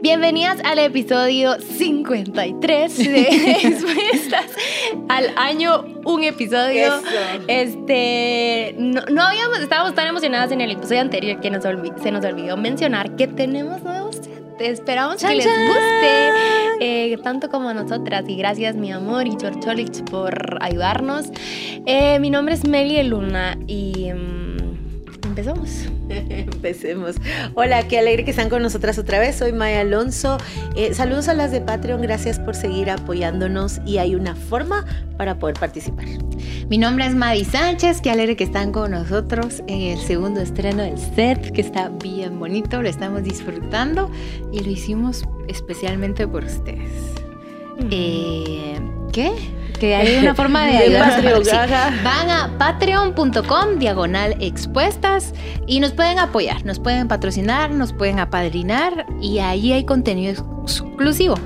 Bienvenidas al episodio 53 de Expuestas al año un episodio. Este, no, no, habíamos, estábamos tan emocionadas en el episodio anterior que nos se nos olvidó mencionar que tenemos nuevos Esperamos que les guste eh, tanto como a nosotras. Y gracias, mi amor, y Chorcholich por ayudarnos. Eh, mi nombre es Meli Luna y mm, empezamos. Empecemos. Hola, qué alegre que están con nosotras otra vez. Soy Maya Alonso. Eh, saludos a las de Patreon. Gracias por seguir apoyándonos y hay una forma para poder participar. Mi nombre es Mavi Sánchez. Qué alegre que están con nosotros en el segundo estreno del set, que está bien bonito. Lo estamos disfrutando y lo hicimos especialmente por ustedes. Eh, ¿Qué? Que hay una forma de ayudar. Van a patreon.com diagonal expuestas y nos pueden apoyar, nos pueden patrocinar, nos pueden apadrinar y ahí hay contenido exclusivo.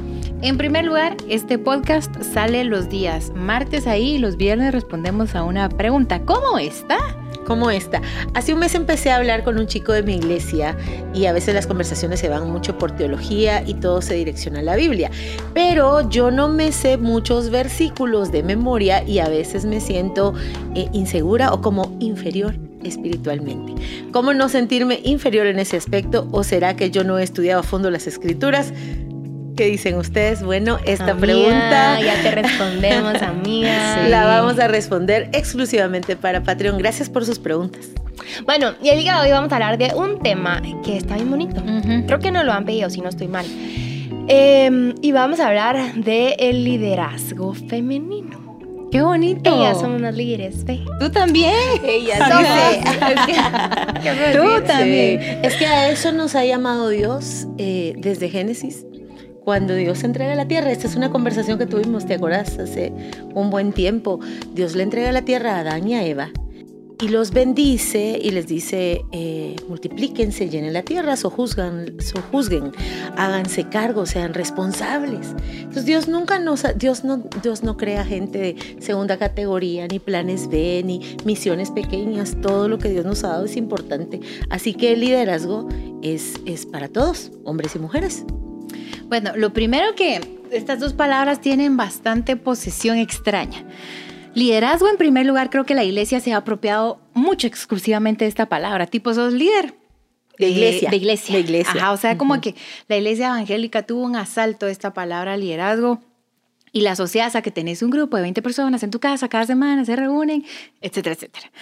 En primer lugar, este podcast sale los días martes ahí y los viernes respondemos a una pregunta. ¿Cómo está? ¿Cómo está? Hace un mes empecé a hablar con un chico de mi iglesia y a veces las conversaciones se van mucho por teología y todo se direcciona a la Biblia. Pero yo no me sé muchos versículos de memoria y a veces me siento eh, insegura o como inferior espiritualmente. ¿Cómo no sentirme inferior en ese aspecto? ¿O será que yo no he estudiado a fondo las escrituras? ¿Qué dicen ustedes? Bueno, esta pregunta. Ya te respondemos, amiga. La vamos a responder exclusivamente para Patreon. Gracias por sus preguntas. Bueno, y el día de hoy vamos a hablar de un tema que está bien bonito. Creo que no lo han pedido, si no estoy mal. Em, y vamos a hablar del el liderazgo femenino. ¡Qué bonito! Ellas son unas líderes, ¿ve? ¿Tú también? Ellas también. Tú también. Es que a eso nos ha llamado Dios eh, desde Génesis cuando Dios entrega la tierra, esta es una conversación que tuvimos, ¿te acordás? Hace un buen tiempo. Dios le entrega la tierra a Adán y a Eva y los bendice y les dice, eh, multiplíquense, llenen la tierra, sojuzgan, sojuzguen, háganse cargo, sean responsables. Entonces Dios nunca nos, Dios no, Dios no crea gente de segunda categoría, ni planes B, ni misiones pequeñas, todo lo que Dios nos ha dado es importante. Así que el liderazgo es, es para todos, hombres y mujeres. Bueno, lo primero que estas dos palabras tienen bastante posesión extraña. Liderazgo, en primer lugar, creo que la iglesia se ha apropiado mucho exclusivamente de esta palabra. Tipo, sos líder. De iglesia. De iglesia. De iglesia. Ajá, o sea, como que la iglesia evangélica tuvo un asalto de esta palabra liderazgo y la asocias a que tenés un grupo de 20 personas en tu casa cada semana, se reúnen, etcétera, etcétera.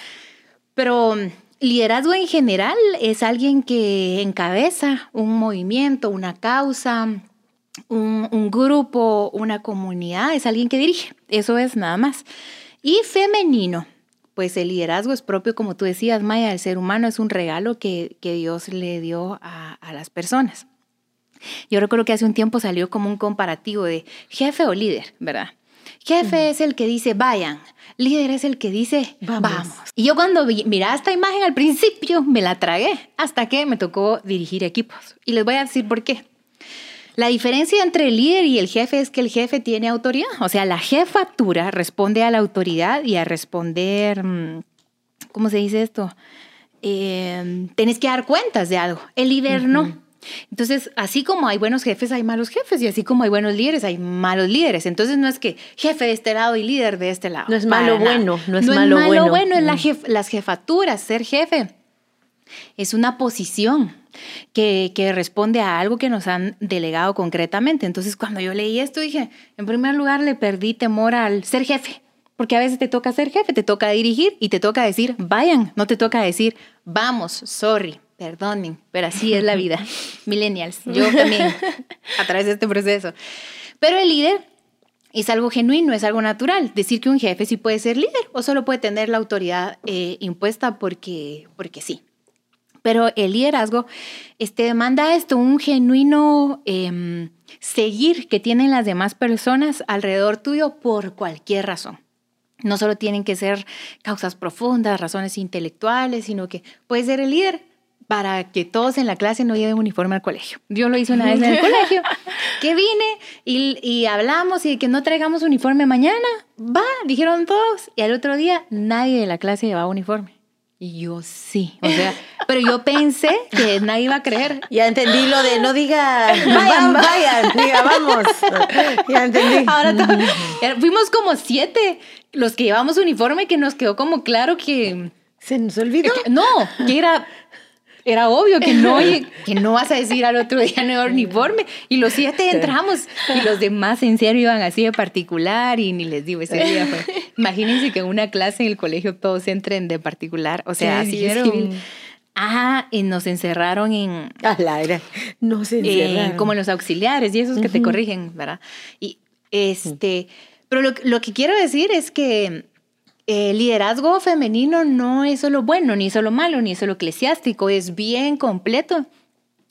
Pero mm, liderazgo en general es alguien que encabeza un movimiento, una causa, un, grupo, una comunidad, es alguien que dirige. Eso es nada más. Y femenino, pues el liderazgo es propio, como tú decías, Maya, el ser humano es un regalo que, Dios le dio a, las personas. Yo recuerdo que hace un tiempo salió como un comparativo de jefe o líder, ¿verdad? Jefe es el que dice vayan, líder es el que dice vamos. vamos. Y yo cuando miraba esta imagen al principio me la tragué hasta que me tocó dirigir equipos. Y les voy a decir por qué. La diferencia entre el líder y el jefe es que el jefe tiene autoridad. O sea, la jefatura responde a la autoridad y a responder, mm, ¿cómo se dice esto? Eh, tenés que dar cuentas de algo. El líder no. Entonces, así como hay buenos jefes, hay malos jefes, y así como hay buenos líderes, hay malos líderes. Entonces, no es que jefe de este lado y líder de este lado. No es malo bueno, no es no malo, es malo bueno. bueno en la las jefaturas, ser jefe. Es una posición que, responde a algo que nos han delegado concretamente. Entonces, cuando yo leí esto, dije, en primer lugar, le perdí temor al ser jefe, porque a veces te toca ser jefe, te toca dirigir y te toca decir, vayan, no te toca decir, vamos, sorry, perdonen, pero así es la vida. Millennials, yo también, a través de este proceso. Pero el líder es algo genuino, es algo natural. Decir que un jefe sí puede ser líder o solo puede tener la autoridad eh, impuesta porque, porque sí. Pero el liderazgo este, demanda esto, un genuino em, seguir que tienen las demás personas alrededor tuyo por cualquier razón. No solo tienen que ser causas profundas, razones intelectuales, sino que puede ser el líder para que todos en la clase no lleven uniforme al colegio. Yo lo hice una vez en el colegio, que vine y, y hablamos y que no traigamos uniforme mañana. Va, dijeron todos. Y al otro día nadie de la clase llevaba uniforme. Y yo sí, o sea, pero yo pensé que nadie iba a creer. Ya entendí lo de no diga, vayan, vayan, diga, vamos. Ya entendí. Ahora fuimos como siete los que llevamos uniforme que nos quedó como claro que... Se nos olvidó. no, que era era obvio que no, que no vas a decir al otro día no uniforme. Y los siete entramos y los demás en serio iban así de particular y ni les digo, ese día fue. Imagínense que en una clase en el colegio todos entren de particular, o sea, así es Ah, y nos encerraron en... Al aire, nos encerraron. como los auxiliares y esos que te corrigen, ¿verdad? Y este, pero lo, lo que quiero decir es que el liderazgo femenino no es solo bueno, ni solo malo, ni solo eclesiástico, es bien completo.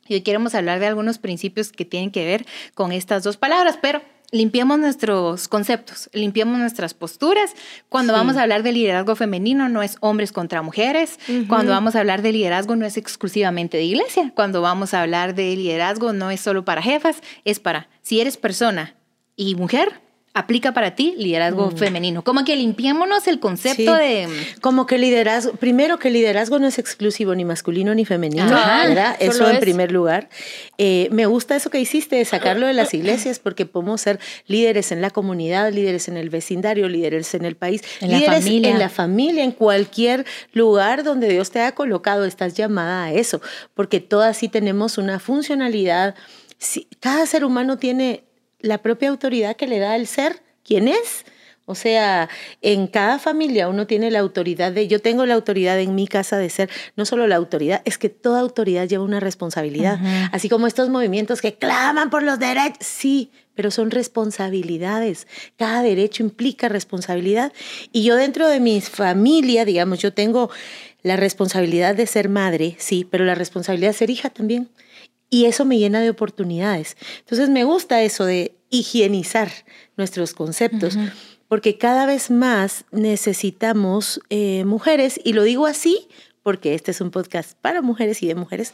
Y hoy queremos hablar de algunos principios que tienen que ver con estas dos palabras, pero limpiemos nuestros conceptos, limpiemos nuestras posturas. Cuando vamos a hablar de liderazgo femenino no es hombres contra mujeres, cuando vamos a hablar de liderazgo no es exclusivamente de iglesia, cuando vamos a hablar de liderazgo no es solo para jefas, es para si eres persona y mujer, aplica para ti liderazgo mm. femenino. Como que limpiémonos el concepto de... Como que liderazgo, primero que liderazgo no es exclusivo ni masculino ni femenino, ¿verdad? Eso en primer lugar. Eh, me gusta eso que hiciste de sacarlo de las iglesias porque podemos ser líderes en la comunidad, líderes en el vecindario, líderes en el país, en líderes la familia. en la familia, en cualquier lugar donde Dios te haya colocado, estás llamada a eso, porque todas sí tenemos una funcionalidad. cada ser humano tiene la propia autoridad que le da el ser, quién es. O sea, en cada familia uno tiene la autoridad de, yo tengo la autoridad en mi casa de ser, no solo la autoridad, es que toda autoridad lleva una responsabilidad. Así como estos movimientos que claman por los derechos, sí, pero son responsabilidades. Cada derecho implica responsabilidad. Y yo dentro de mi familia, digamos, yo tengo la responsabilidad de ser madre, sí, pero la responsabilidad de ser hija también y eso me llena de oportunidades. Entonces me gusta eso de higienizar nuestros conceptos, porque cada vez más necesitamos eh, mujeres, y lo digo así porque este es un podcast para mujeres y de mujeres,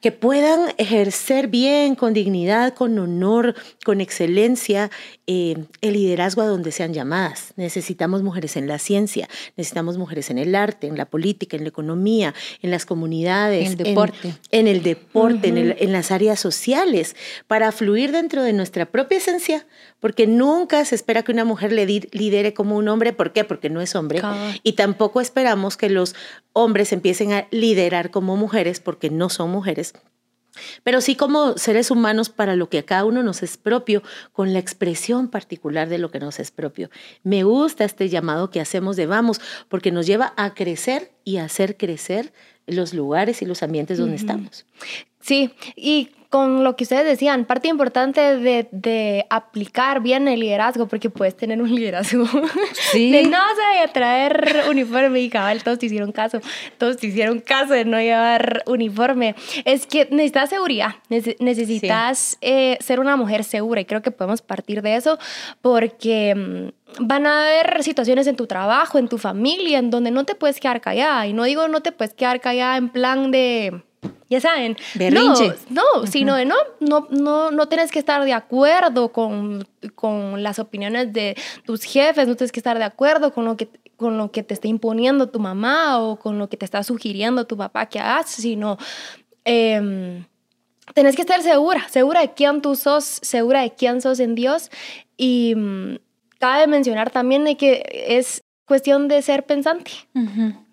que puedan ejercer bien, con dignidad, con honor, con excelencia, eh, el liderazgo a donde sean llamadas. Necesitamos mujeres en la ciencia, necesitamos mujeres en el arte, en la política, en la economía, en las comunidades, en el deporte, en, el deporte, en, las áreas sociales, para fluir dentro de nuestra propia esencia, porque nunca se espera que una mujer le lidere como un hombre. ¿Por qué? Porque no es hombre. Y tampoco esperamos que los hombres empiecen a liderar como mujeres, porque no son mujeres pero sí como seres humanos para lo que a cada uno nos es propio, con la expresión particular de lo que nos es propio. Me gusta este llamado que hacemos de vamos, porque nos lleva a crecer y a hacer crecer los lugares y los ambientes donde estamos. Sí, y con lo que ustedes decían, parte importante de, de, aplicar bien el liderazgo, porque puedes tener un liderazgo sí. de no sé, traer uniforme y cabal, todos te hicieron caso, todos te hicieron caso de no llevar uniforme. Es que necesitas seguridad, necesitas eh, ser una mujer segura y creo que podemos partir de eso porque mm, van a haber situaciones en tu trabajo, en tu familia, en donde no te puedes quedar callada. Y no digo no te puedes quedar callada en plan de ya saben. Berrinche. No, no sino de no, no, no, no tienes que estar de acuerdo con, con, las opiniones de tus jefes, no tienes que estar de acuerdo con lo que, con lo que te está imponiendo tu mamá o con lo que te está sugiriendo tu papá que hagas, sino eh, tenés que estar segura, segura de quién tú sos, segura de quién sos en Dios y mm, cabe mencionar también de que es cuestión de ser pensante,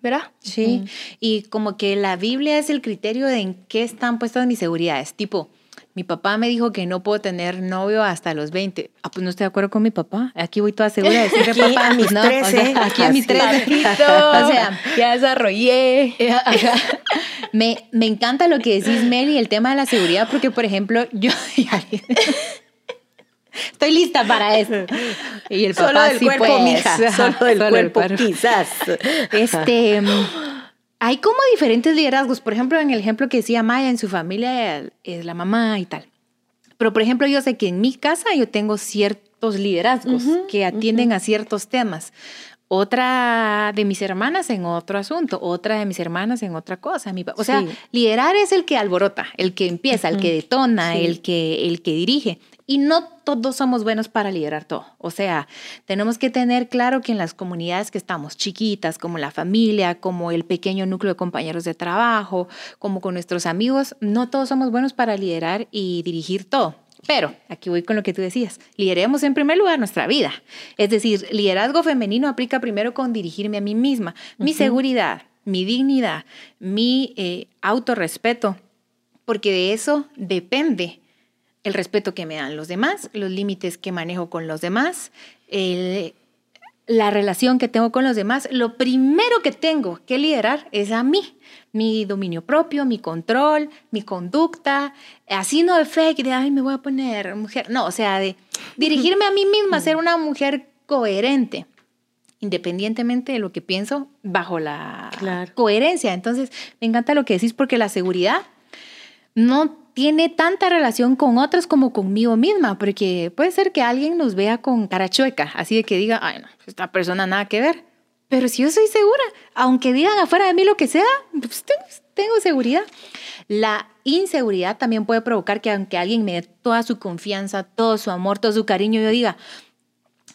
¿verdad? Sí, y como que la Biblia es el criterio de en qué están puestas mis seguridades. Tipo, mi papá me dijo que no puedo tener novio hasta los 20. Ah, pues no estoy de acuerdo con mi papá. Aquí voy toda segura de decirle aquí papá. A mis no, 13. aquí a mis 13. o sea, ya desarrollé. me, me encanta lo que decís, Meli, el tema de la seguridad, porque, por ejemplo, yo... Estoy lista para eso. Y el papá solo del cuerpo, pues. mija. Solo del cuerpo, quizás. Este, hay como diferentes liderazgos. Por ejemplo, en el ejemplo que decía Maya, en su familia es la mamá y tal. Pero, por ejemplo, yo sé que en mi casa yo tengo ciertos liderazgos que atienden a ciertos temas. Otra de mis hermanas en otro asunto, otra de mis hermanas en otra cosa. o sea, liderar es el que alborota, el que empieza, el que detona, el, que, el que dirige. Y no todos somos buenos para liderar todo. O sea, tenemos que tener claro que en las comunidades que estamos chiquitas, como la familia, como el pequeño núcleo de compañeros de trabajo, como con nuestros amigos, no todos somos buenos para liderar y dirigir todo. Pero aquí voy con lo que tú decías. Lideremos en primer lugar nuestra vida. Es decir, liderazgo femenino aplica primero con dirigirme a mí misma, mi seguridad, mi dignidad, mi eh, autorrespeto, porque de eso depende el respeto que me dan los demás, los límites que manejo con los demás, la relación que tengo con los demás. Lo primero que tengo que liderar es a mí, mi dominio propio, mi control, mi conducta, así no de fake, de, ay, me voy a poner mujer, no, o sea, de dirigirme a mí misma, ser una mujer coherente independientemente de lo que pienso, bajo la coherencia. Entonces, me encanta lo que decís porque la seguridad no tiene tanta relación con otros como conmigo misma, porque puede ser que alguien nos vea con cara chueca, así de que diga, ay, no, esta persona nada que ver. Pero si yo soy segura, aunque digan afuera de mí lo que sea, pues tengo, seguridad. La inseguridad también puede provocar que aunque alguien me dé toda su confianza, todo su amor, todo su cariño, yo diga,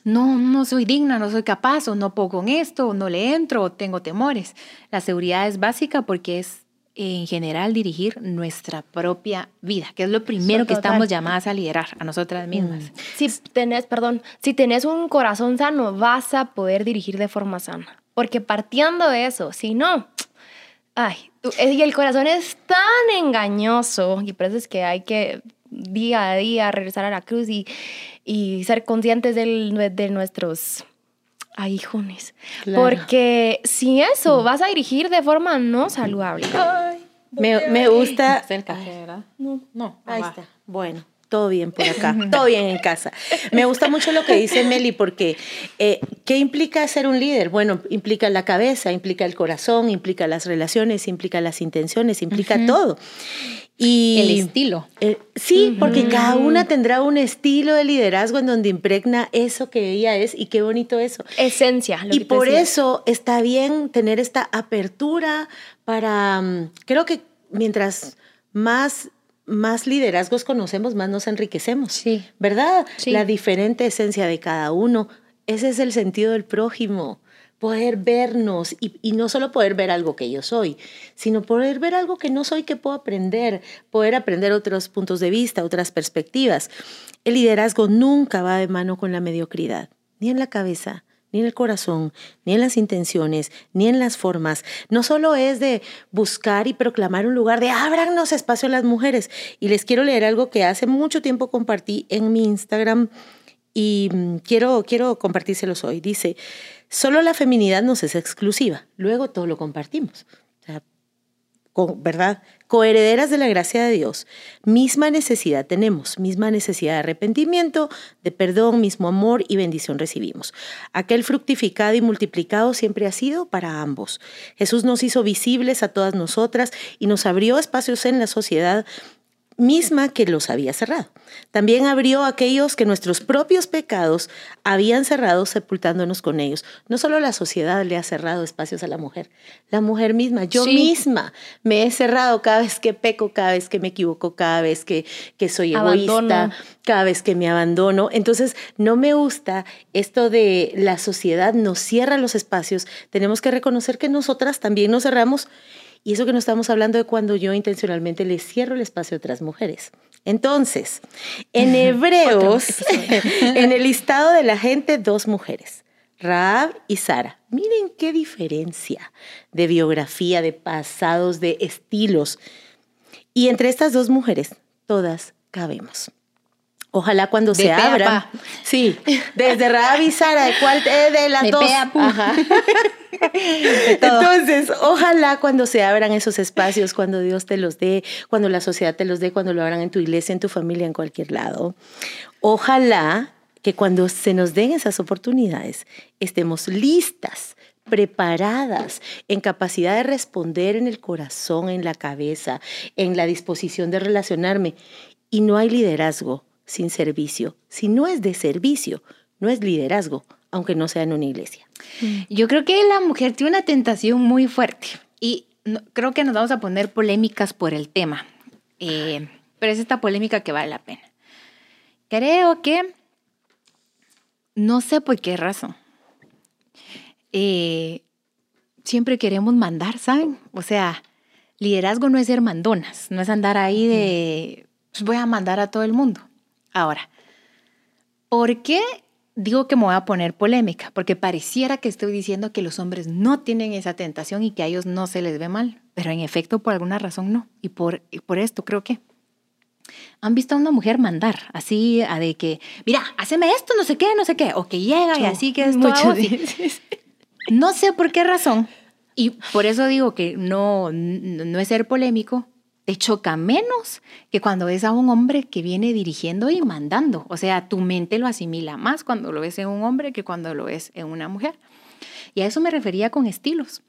no, no soy digna, no soy capaz, o no puedo con esto, o no le entro, o tengo temores. La seguridad es básica porque es en general dirigir nuestra propia vida, que es lo primero que estamos llamadas a liderar a nosotras mismas. Mm. Si tenés, perdón, si tenés un corazón sano, vas a poder dirigir de forma sana. Porque partiendo de eso, si no, ay, y el corazón es tan engañoso y por eso es que hay que día a día regresar a la cruz y, y ser conscientes de, de nuestros aguijones. Porque si eso, vas a dirigir de forma no saludable. me, me, gusta. No, no. Ahí está. Bueno, todo bien por acá, todo bien en casa. Me gusta mucho lo que dice Meli porque eh, ¿qué implica ser un líder? Bueno, implica la cabeza, implica el corazón, implica las relaciones, implica las intenciones, implica todo. Y el estilo. sí, porque cada una tendrá un estilo de liderazgo en donde impregna eso que ella es y qué bonito eso. Esencia. y por eso está bien tener esta apertura para, mm, creo que mientras más más liderazgos conocemos, más nos enriquecemos. Sí. ¿Verdad? La diferente esencia de cada uno. Ese es el sentido del prójimo poder vernos y, no solo poder ver algo que yo soy, sino poder ver algo que no soy que puedo aprender, poder aprender otros puntos de vista, otras perspectivas. El liderazgo nunca va de mano con la mediocridad, ni en la cabeza, ni en el corazón, ni en las intenciones, ni en las formas. No solo es de buscar y proclamar un lugar de ábranos espacio a las mujeres. Y les quiero leer algo que hace mucho tiempo compartí en mi Instagram y mm, quiero, quiero compartírselos hoy. Dice, Solo la feminidad nos es exclusiva, luego todo lo compartimos. ¿Verdad? Coherederas de la gracia de Dios, misma necesidad tenemos, misma necesidad de arrepentimiento, de perdón, mismo amor y bendición recibimos. Aquel fructificado y multiplicado siempre ha sido para ambos. Jesús nos hizo visibles a todas nosotras y nos abrió espacios en la sociedad misma que los había cerrado. También abrió aquellos que nuestros propios pecados habían cerrado sepultándonos con ellos. No solo la sociedad le ha cerrado espacios a la mujer, la mujer misma, yo misma me he cerrado cada vez que peco, cada vez que me equivoco, cada vez que, que soy egoísta, cada vez que me abandono. Entonces, no me gusta esto de la sociedad nos cierra los espacios. Tenemos que reconocer que nosotras también nos cerramos y eso que no estamos hablando de cuando yo intencionalmente le cierro el espacio a otras mujeres. Entonces, en Hebreos, en el listado de la gente, dos mujeres, Raab y Sara. Miren qué diferencia de biografía, de pasados, de estilos. Y entre estas dos mujeres, todas cabemos. Ojalá cuando se abra. Sí, desde Raab y Sara, ¿de cuál de las dos? Ajá. Entonces, ojalá cuando se abran esos espacios, cuando Dios te los dé, cuando la sociedad te los dé, cuando lo abran en tu iglesia, en tu familia, en cualquier lado. Ojalá que cuando se nos den esas oportunidades estemos listas preparadas, en capacidad de responder en el corazón, en la cabeza, en la disposición de relacionarme. Y no hay liderazgo sin servicio. Si no es de servicio, no es liderazgo, aunque no sea en una iglesia. Yo creo que la mujer tiene una tentación muy fuerte y creo que nos vamos a poner polémicas por el tema, eh, pero es esta polémica que vale la pena. Creo que, no sé por qué razón, eh, siempre queremos mandar, ¿saben? O sea, liderazgo no es ser mandonas, no es andar ahí de, pues voy a mandar a todo el mundo. Ahora, ¿por qué digo que me voy a poner polémica? Porque pareciera que estoy diciendo que los hombres no tienen esa tentación y que a ellos no se les ve mal, pero en efecto por alguna razón no. Y por, por esto creo que han visto a una mujer mandar, así a de que, mira, haceme esto, no sé qué, no sé qué, o que llega y así que esto veces. No sé por qué razón, y por eso digo que no, no es ser polémico, choca menos que cuando ves a un hombre que viene dirigiendo y mandando. O sea, tu mente lo asimila más cuando lo ves en un hombre que cuando lo ves en una mujer. Y a eso me refería con estilos,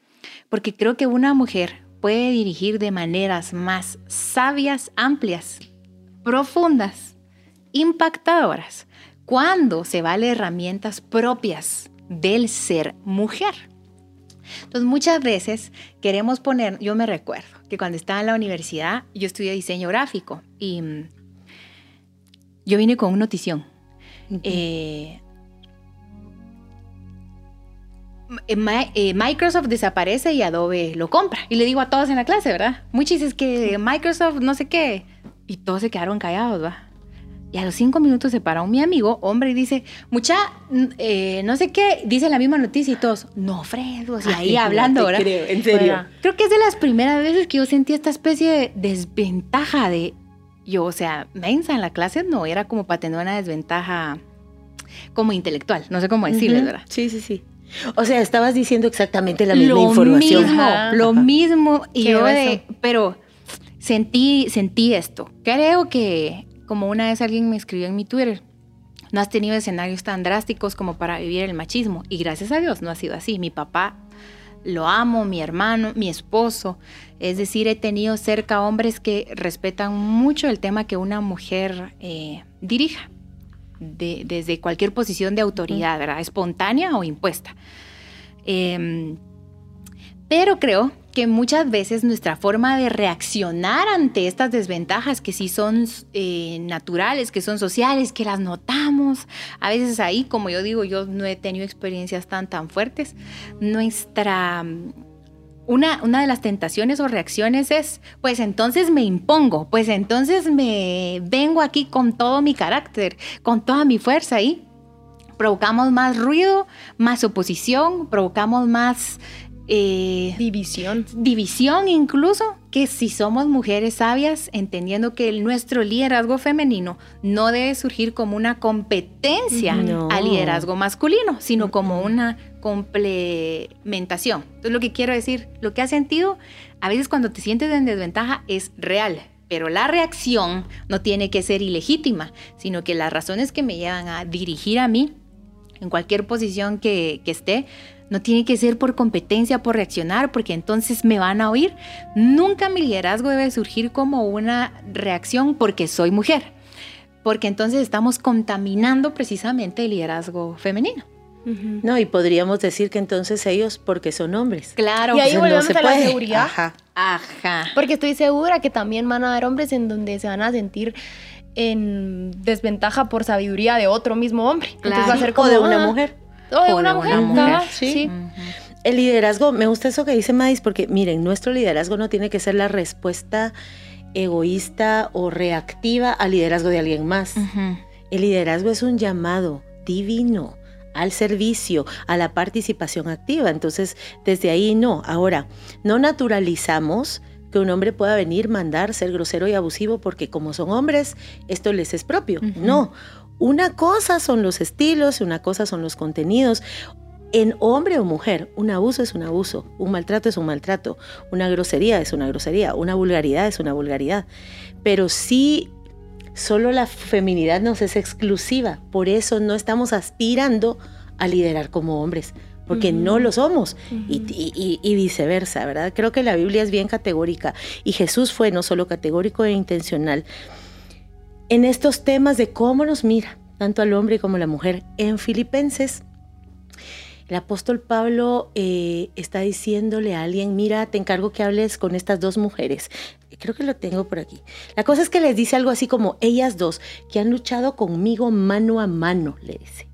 porque creo que una mujer puede dirigir de maneras más sabias, amplias, profundas, impactadoras, cuando se vale herramientas propias del ser mujer. Entonces muchas veces queremos poner, yo me recuerdo que cuando estaba en la universidad yo estudié diseño gráfico y mm, yo vine con una notición. Eh, eh, Microsoft desaparece y Adobe lo compra. Y le digo a todos en la clase, ¿verdad? Muchos es que Microsoft no sé qué. Y todos se quedaron callados, ¿va? Y a los cinco minutos se para un mi amigo, hombre, y dice, mucha, eh, no sé qué, dice la misma noticia y todos, no, Fred, y ahí hablando, ¿verdad? Creo, en serio. creo que es de las primeras veces que yo sentí esta especie de desventaja de, yo, o sea, mensa en la clase no, era como para tener una desventaja como intelectual, no sé cómo decirles, ¿verdad? Sí, sí, sí. O sea, estabas diciendo exactamente la misma información. Mismo, lo mismo, y yo de, pero sentí, sentí esto. Creo que como una vez alguien me escribió en mi Twitter, no has tenido escenarios tan drásticos como para vivir el machismo. Y gracias a Dios no ha sido así. Mi papá lo amo, mi hermano, mi esposo. Es decir, he tenido cerca hombres que respetan mucho el tema que una mujer eh, dirija desde cualquier posición de autoridad, ¿verdad? Espontánea o impuesta. Em, pero creo que muchas veces nuestra forma de reaccionar ante estas desventajas que sí son eh, naturales, que son sociales, que las notamos, a veces ahí, como yo digo, yo no he tenido experiencias tan tan fuertes, nuestra... Una, una de las tentaciones o reacciones es, pues entonces me impongo, pues entonces me vengo aquí con todo mi carácter, con toda mi fuerza y provocamos más ruido, más oposición, provocamos más eh, división. División incluso, que si somos mujeres sabias, entendiendo que nuestro liderazgo femenino no debe surgir como una competencia al liderazgo masculino, sino como una complementación. Entonces lo que quiero decir, lo que has sentido, a veces cuando te sientes en desventaja es real, pero la reacción no tiene que ser ilegítima, sino que las razones que me llevan a dirigir a mí, en cualquier posición que, que esté, no tiene que ser por competencia, por reaccionar, porque entonces me van a oír. Nunca mi liderazgo debe surgir como una reacción porque soy mujer, porque entonces estamos contaminando precisamente el liderazgo femenino. No, y podríamos decir que entonces ellos porque son hombres. Claro. Y ahí volvemos a la seguridad. Ajá. Ajá. Porque estoy segura que también van a haber hombres en donde se van a sentir en desventaja por sabiduría de otro mismo hombre. Entonces va a ser como de una ah, mujer. O una, mujer. sí. El liderazgo, me gusta eso que dice Mais, porque miren, nuestro liderazgo no tiene que ser la respuesta egoísta o reactiva al liderazgo de alguien más. El liderazgo es un llamado divino al servicio, a la participación activa. Entonces, desde ahí no. Ahora, no naturalizamos que un hombre pueda venir, mandar, ser grosero y abusivo porque como son hombres, esto les es propio. No, una cosa son los estilos, una cosa son los contenidos. En hombre o mujer, un abuso es un abuso, un maltrato es un maltrato, una grosería es una grosería, una vulgaridad es una vulgaridad. Pero sí, solo la feminidad nos es exclusiva, por eso no estamos aspirando a liderar como hombres, porque no lo somos y, y, viceversa, ¿verdad? Creo que la Biblia es bien categórica y Jesús fue no solo categórico e intencional en estos temas de cómo nos mira tanto al hombre como a la mujer. En Filipenses El apóstol Pablo eh, está diciéndole a alguien, mira, te encargo que hables con estas dos mujeres. Creo que lo tengo por aquí. La cosa es que les dice algo así como, ellas dos, que han luchado conmigo mano a mano, le dice.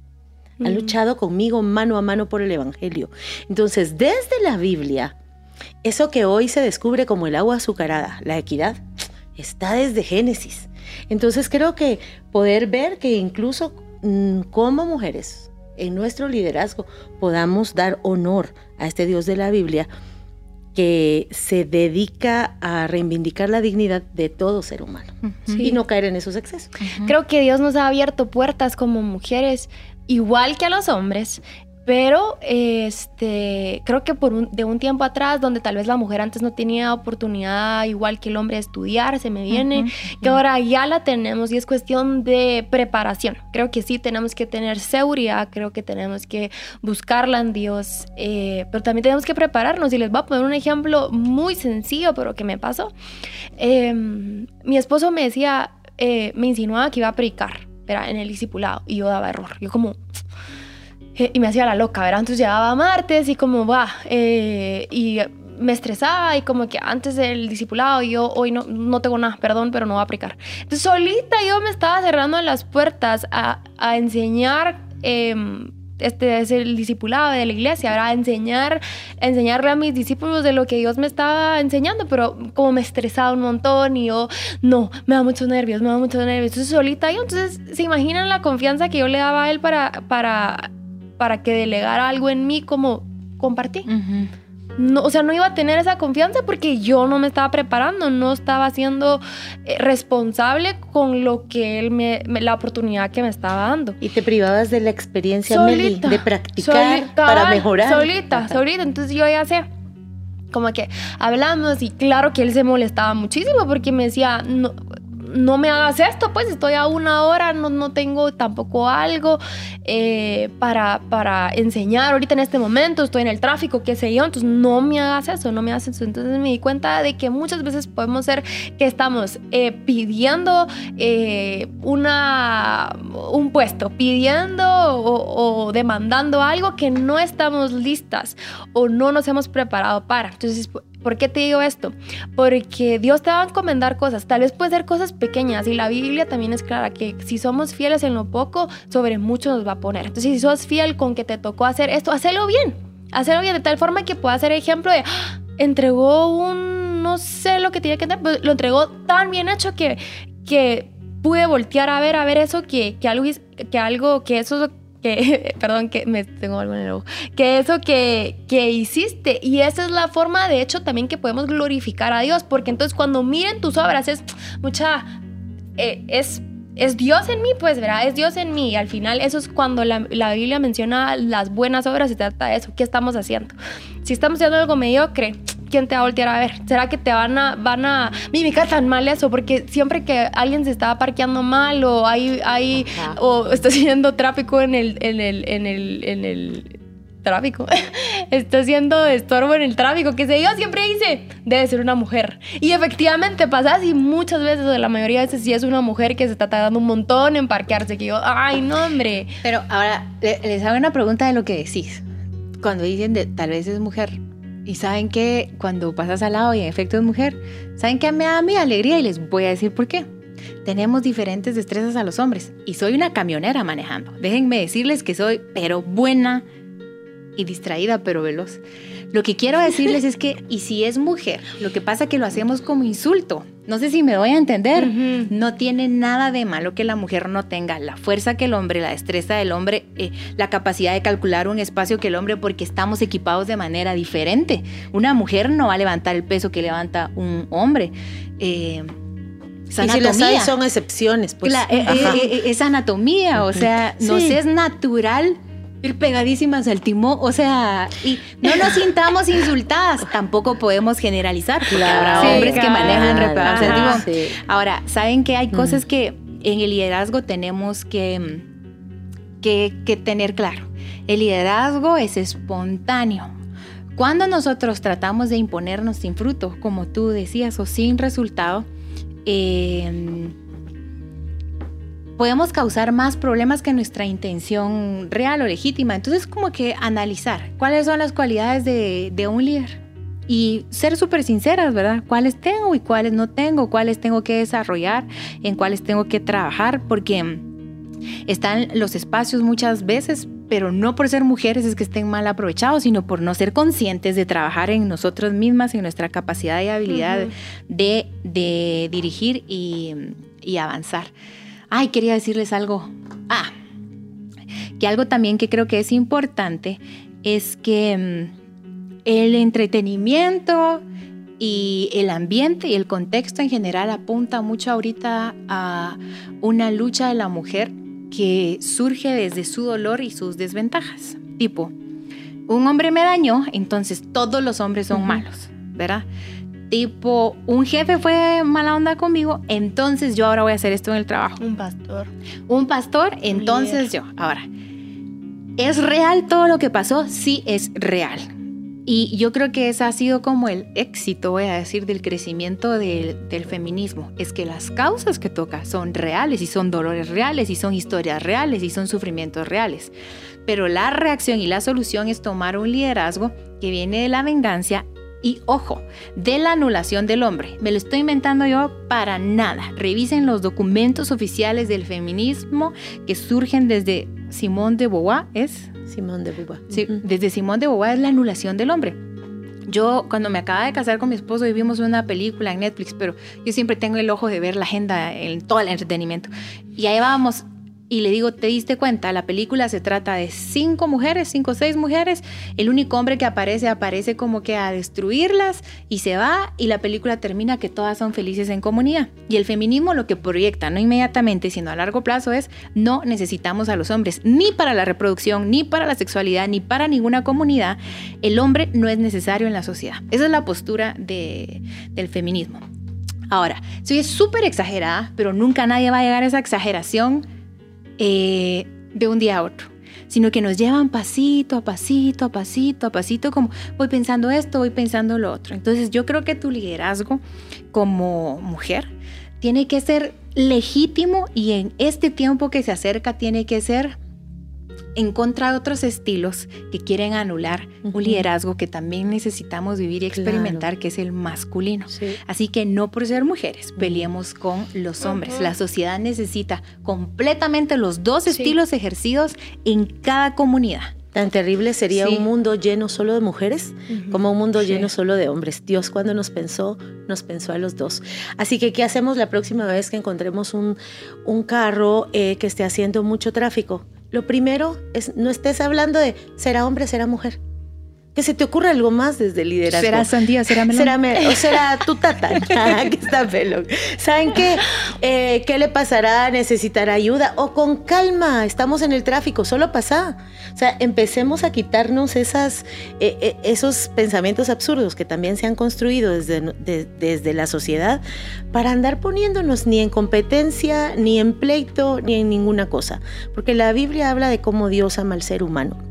Han luchado conmigo mano a mano por el Evangelio. Entonces, desde la Biblia, eso que hoy se descubre como el agua azucarada, la equidad, está desde Génesis. Entonces creo que poder ver que incluso mm, como mujeres en nuestro liderazgo podamos dar honor a este Dios de la Biblia que se dedica a reivindicar la dignidad de todo ser humano y no caer en esos excesos. Creo que Dios nos ha abierto puertas como mujeres igual que a los hombres pero este, creo que por de un tiempo atrás, donde tal vez la mujer antes no tenía oportunidad igual que el hombre de estudiar, se me viene, que ahora ya la tenemos y es cuestión de preparación. Creo que sí tenemos que tener seguridad, creo que tenemos que buscarla en Dios, eh, pero también tenemos que prepararnos. Y les voy a poner un ejemplo muy sencillo, pero que me pasó. Em, mi esposo me decía, eh, me insinuaba que iba a predicar, era en el discipulado, y yo daba error. Yo como eh, y me hacía la loca, ¿verdad? Entonces llegaba martes y como va, eh, y me estresaba y como que antes del discipulado yo hoy no, no tengo nada, perdón, pero no voy a aplicar. Entonces solita yo me estaba cerrando las puertas a, a enseñar. Em, este es el discipulado de la iglesia, ¿verdad? Enseñar, enseñarle a mis discípulos de lo que Dios me estaba enseñando, pero como me estresaba un montón y yo, no, me da muchos nervios, me da muchos nervios. Entonces solita yo, entonces, ¿se imaginan la confianza que yo le daba a él para, para para que delegara algo en mí como compartí. No, o sea, no iba a tener esa confianza porque yo no me estaba preparando, no estaba siendo eh, responsable con lo que él me, la oportunidad que me estaba dando. Y te privabas de la experiencia, de practicar para mejorar. Solita, solita. Entonces yo ya sé, como que hablamos y claro que él se molestaba muchísimo porque me decía, no, no me hagas esto, pues estoy a una hora, no, no tengo tampoco algo eh, para, para enseñar ahorita en este momento, estoy en el tráfico, qué sé yo, entonces no me hagas eso, no me hagas eso. Entonces me di cuenta de que muchas veces podemos ser que estamos eh, pidiendo eh, una, un puesto, pidiendo o, o demandando algo que no estamos listas o no nos hemos preparado para. Entonces ¿Por qué te digo esto? Porque Dios te va a encomendar cosas, tal vez puede ser cosas pequeñas y la Biblia también es clara que si somos fieles en lo poco, sobre mucho nos va a poner. Entonces, si sos fiel con que te tocó hacer esto, hacelo bien, hacelo bien de tal forma que pueda ser ejemplo de, ¡Ah! entregó un, no sé lo que tiene que tener, pero lo entregó tan bien hecho que, que pude voltear a ver, a ver eso, que, que algo, que algo, que eso que, perdón, que me tengo algo en el ojo, que eso que, que hiciste. Y esa es la forma, de hecho, también que podemos glorificar a Dios, porque entonces cuando miren tus obras es mucha, eh, es es Dios en mí, pues, ¿verdad? Es Dios en mí. Y al final eso es cuando la, la, Biblia menciona las buenas obras, se trata de eso. ¿Qué estamos haciendo? Si estamos haciendo algo mediocre, ¿quién te va a voltear a ver? ¿Será que te van a, van a mimicar tan mal eso? Porque siempre que alguien se está parqueando mal o hay, hay o está haciendo tráfico en el, en el, en el, en el tráfico, está haciendo estorbo en el tráfico, que sé yo, siempre dice, debe ser una mujer. Y efectivamente pasa así muchas veces, o la mayoría de veces sí es una mujer que se está tardando un montón en parquearse, que yo, ay, no, hombre. Pero ahora, les hago una pregunta de lo que decís. Cuando dicen de tal vez es mujer, y saben que cuando pasas al lado y en efecto es mujer, saben que me da mi alegría y les voy a decir por qué. Tenemos diferentes destrezas a los hombres y soy una camionera manejando. Déjenme decirles que soy pero buena y distraída pero veloz. Lo que quiero decirles es que, y si es mujer, lo que pasa es que lo hacemos como insulto. No sé si me voy a entender. No tiene nada de malo que la mujer no tenga la fuerza que el hombre, la destreza del hombre, eh, la capacidad de calcular un espacio que el hombre, porque estamos equipados de manera diferente. Una mujer no va a levantar el peso que levanta un hombre. Eh, y si las hay son excepciones, pues. Eh, es anatomía, o sea, no es natural Ir pegadísimas al timón, o sea, y no nos sintamos insultadas, tampoco podemos generalizar, porque habrá hombres que manejan reparar. Ahora, ¿saben que hay mm. cosas que en el liderazgo tenemos que, que, que tener claro? El liderazgo es espontáneo. Cuando nosotros tratamos de imponernos sin fruto, como tú decías, o sin resultado, eh, podemos causar más problemas que nuestra intención real o legítima. Entonces, como que analizar cuáles son las cualidades de, de un líder y ser súper sinceras, ¿verdad? ¿Cuáles tengo y cuáles no tengo? ¿Cuáles tengo que desarrollar? ¿En cuáles tengo que trabajar? Porque están los espacios muchas veces, pero no por ser mujeres es que estén mal aprovechados, sino por no ser conscientes de trabajar en nosotras mismas, en nuestra capacidad y habilidad de, de, dirigir y, y avanzar. Ay, quería decirles algo. Ah, que algo también que creo que es importante es que mm, el entretenimiento y el ambiente y el contexto en general apunta mucho ahorita a una lucha de la mujer que surge desde su dolor y sus desventajas. Tipo, un hombre me dañó, entonces todos los hombres son malos, ¿verdad? Tipo, un jefe fue mala onda conmigo, entonces yo ahora voy a hacer esto en el trabajo. Un pastor. Un pastor, entonces yo. Ahora, ¿es real todo lo que pasó? Sí, es real. Y yo creo que ese ha sido como el éxito, voy a decir, del crecimiento del, feminismo. Es que las causas que toca son reales y son dolores reales y son historias reales y son sufrimientos reales. Pero la reacción y la solución es tomar un liderazgo que viene de la venganza y ojo, de la anulación del hombre. Me lo estoy inventando yo para nada. Revisen los documentos oficiales del feminismo que surgen desde Simón de Beauvoir, ¿es? Simón de Beauvoir. Sí, desde Simón de Beauvoir es la anulación del hombre. Yo cuando me acaba de casar con mi esposo vivimos una película en Netflix, pero yo siempre tengo el ojo de ver la agenda en todo el entretenimiento. Y ahí vamos y le digo, ¿te diste cuenta? La película se trata de cinco mujeres, cinco o seis mujeres. El único hombre que aparece aparece como que a destruirlas y se va y la película termina que todas son felices en comunidad. Y el feminismo lo que proyecta, no inmediatamente, sino a largo plazo, es no necesitamos a los hombres ni para la reproducción, ni para la sexualidad, ni para ninguna comunidad. El hombre no es necesario en la sociedad. Esa es la postura de, del feminismo. Ahora, soy súper exagerada, pero nunca nadie va a llegar a esa exageración eh, de un día a otro, sino que nos llevan pasito a pasito, a pasito, a pasito, como voy pensando esto, voy pensando lo otro. Entonces yo creo que tu liderazgo como mujer tiene que ser legítimo y en este tiempo que se acerca tiene que ser en contra de otros estilos que quieren anular un liderazgo que también necesitamos vivir y experimentar, que es el masculino. Así que no por ser mujeres, peleemos con los hombres. La sociedad necesita completamente los dos estilos ejercidos en cada comunidad. Tan terrible sería un mundo lleno solo de mujeres como un mundo lleno solo de hombres. Dios cuando nos pensó, nos pensó a los dos. Así que, ¿qué hacemos la próxima vez que encontremos un, un carro eh, que esté haciendo mucho tráfico? Lo primero es no estés hablando de será hombre, será mujer que se te ocurra algo más desde el liderazgo. ¿Será sandía? ¿Será melón? ¿Será o será tu tata? que está melón. ¿Saben qué? Eh, ¿Qué le pasará? ¿Necesitará ayuda? O con calma, estamos en el tráfico, solo pasa. O sea, empecemos a quitarnos esas, eh, eh, esos pensamientos absurdos que también se han construido desde, desde la sociedad para andar poniéndonos ni en competencia, ni en pleito, ni en ninguna cosa. Porque la Biblia habla de cómo Dios ama al ser humano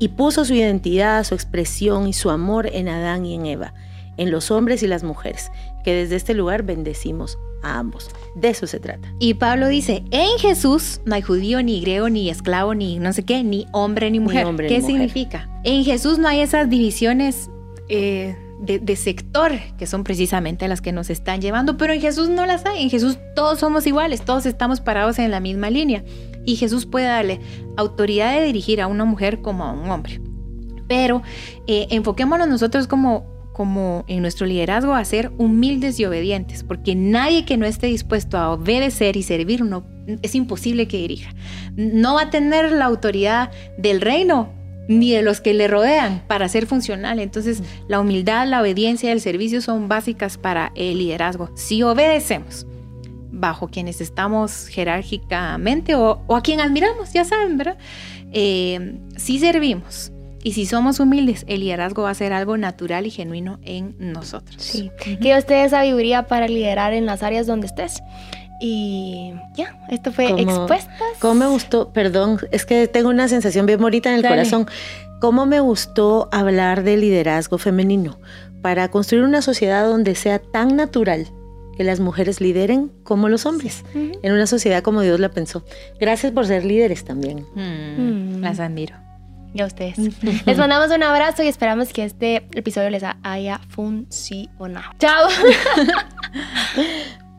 y puso su identidad, su expresión y su amor en Adán y en Eva, en los hombres y las mujeres, que desde este lugar bendecimos a ambos. De eso se trata. Y Pablo dice, en Jesús no hay judío, ni griego, ni esclavo, ni no sé qué, ni hombre, ni mujer. ¿Qué significa? En Jesús no hay esas divisiones eh, de, sector, que son precisamente las que nos están llevando, pero en Jesús no las hay. En Jesús todos somos iguales, todos estamos parados en la misma línea. Y Jesús puede darle autoridad de dirigir a una mujer como a un hombre. Pero eh, enfoquémonos nosotros como, como en nuestro liderazgo a ser humildes y obedientes, porque nadie que no esté dispuesto a obedecer y servir no, es imposible que dirija. No va a tener la autoridad del reino ni de los que le rodean para ser funcional. Entonces, la humildad, la obediencia y el servicio son básicas para el liderazgo. Si obedecemos bajo quienes estamos jerárquicamente o, a quien admiramos, ya saben, ¿verdad? Eh, si servimos y si somos humildes, el liderazgo va a ser algo natural y genuino en nosotros. Sí. Que Dios te dé sabiduría para liderar en las áreas donde estés. Y ya, esto fue Expuestas. ¿Cómo me gustó? Perdón, es que tengo una sensación bien bonita en el corazón. ¿Cómo me gustó hablar de liderazgo femenino para construir una sociedad donde sea tan natural que las mujeres lideren como los hombres, en una sociedad como Dios la pensó. Gracias por ser líderes también. Mm, Mm. Las admiro. Y a ustedes. Les mandamos un abrazo y esperamos que este episodio les haya funcionado. Chao.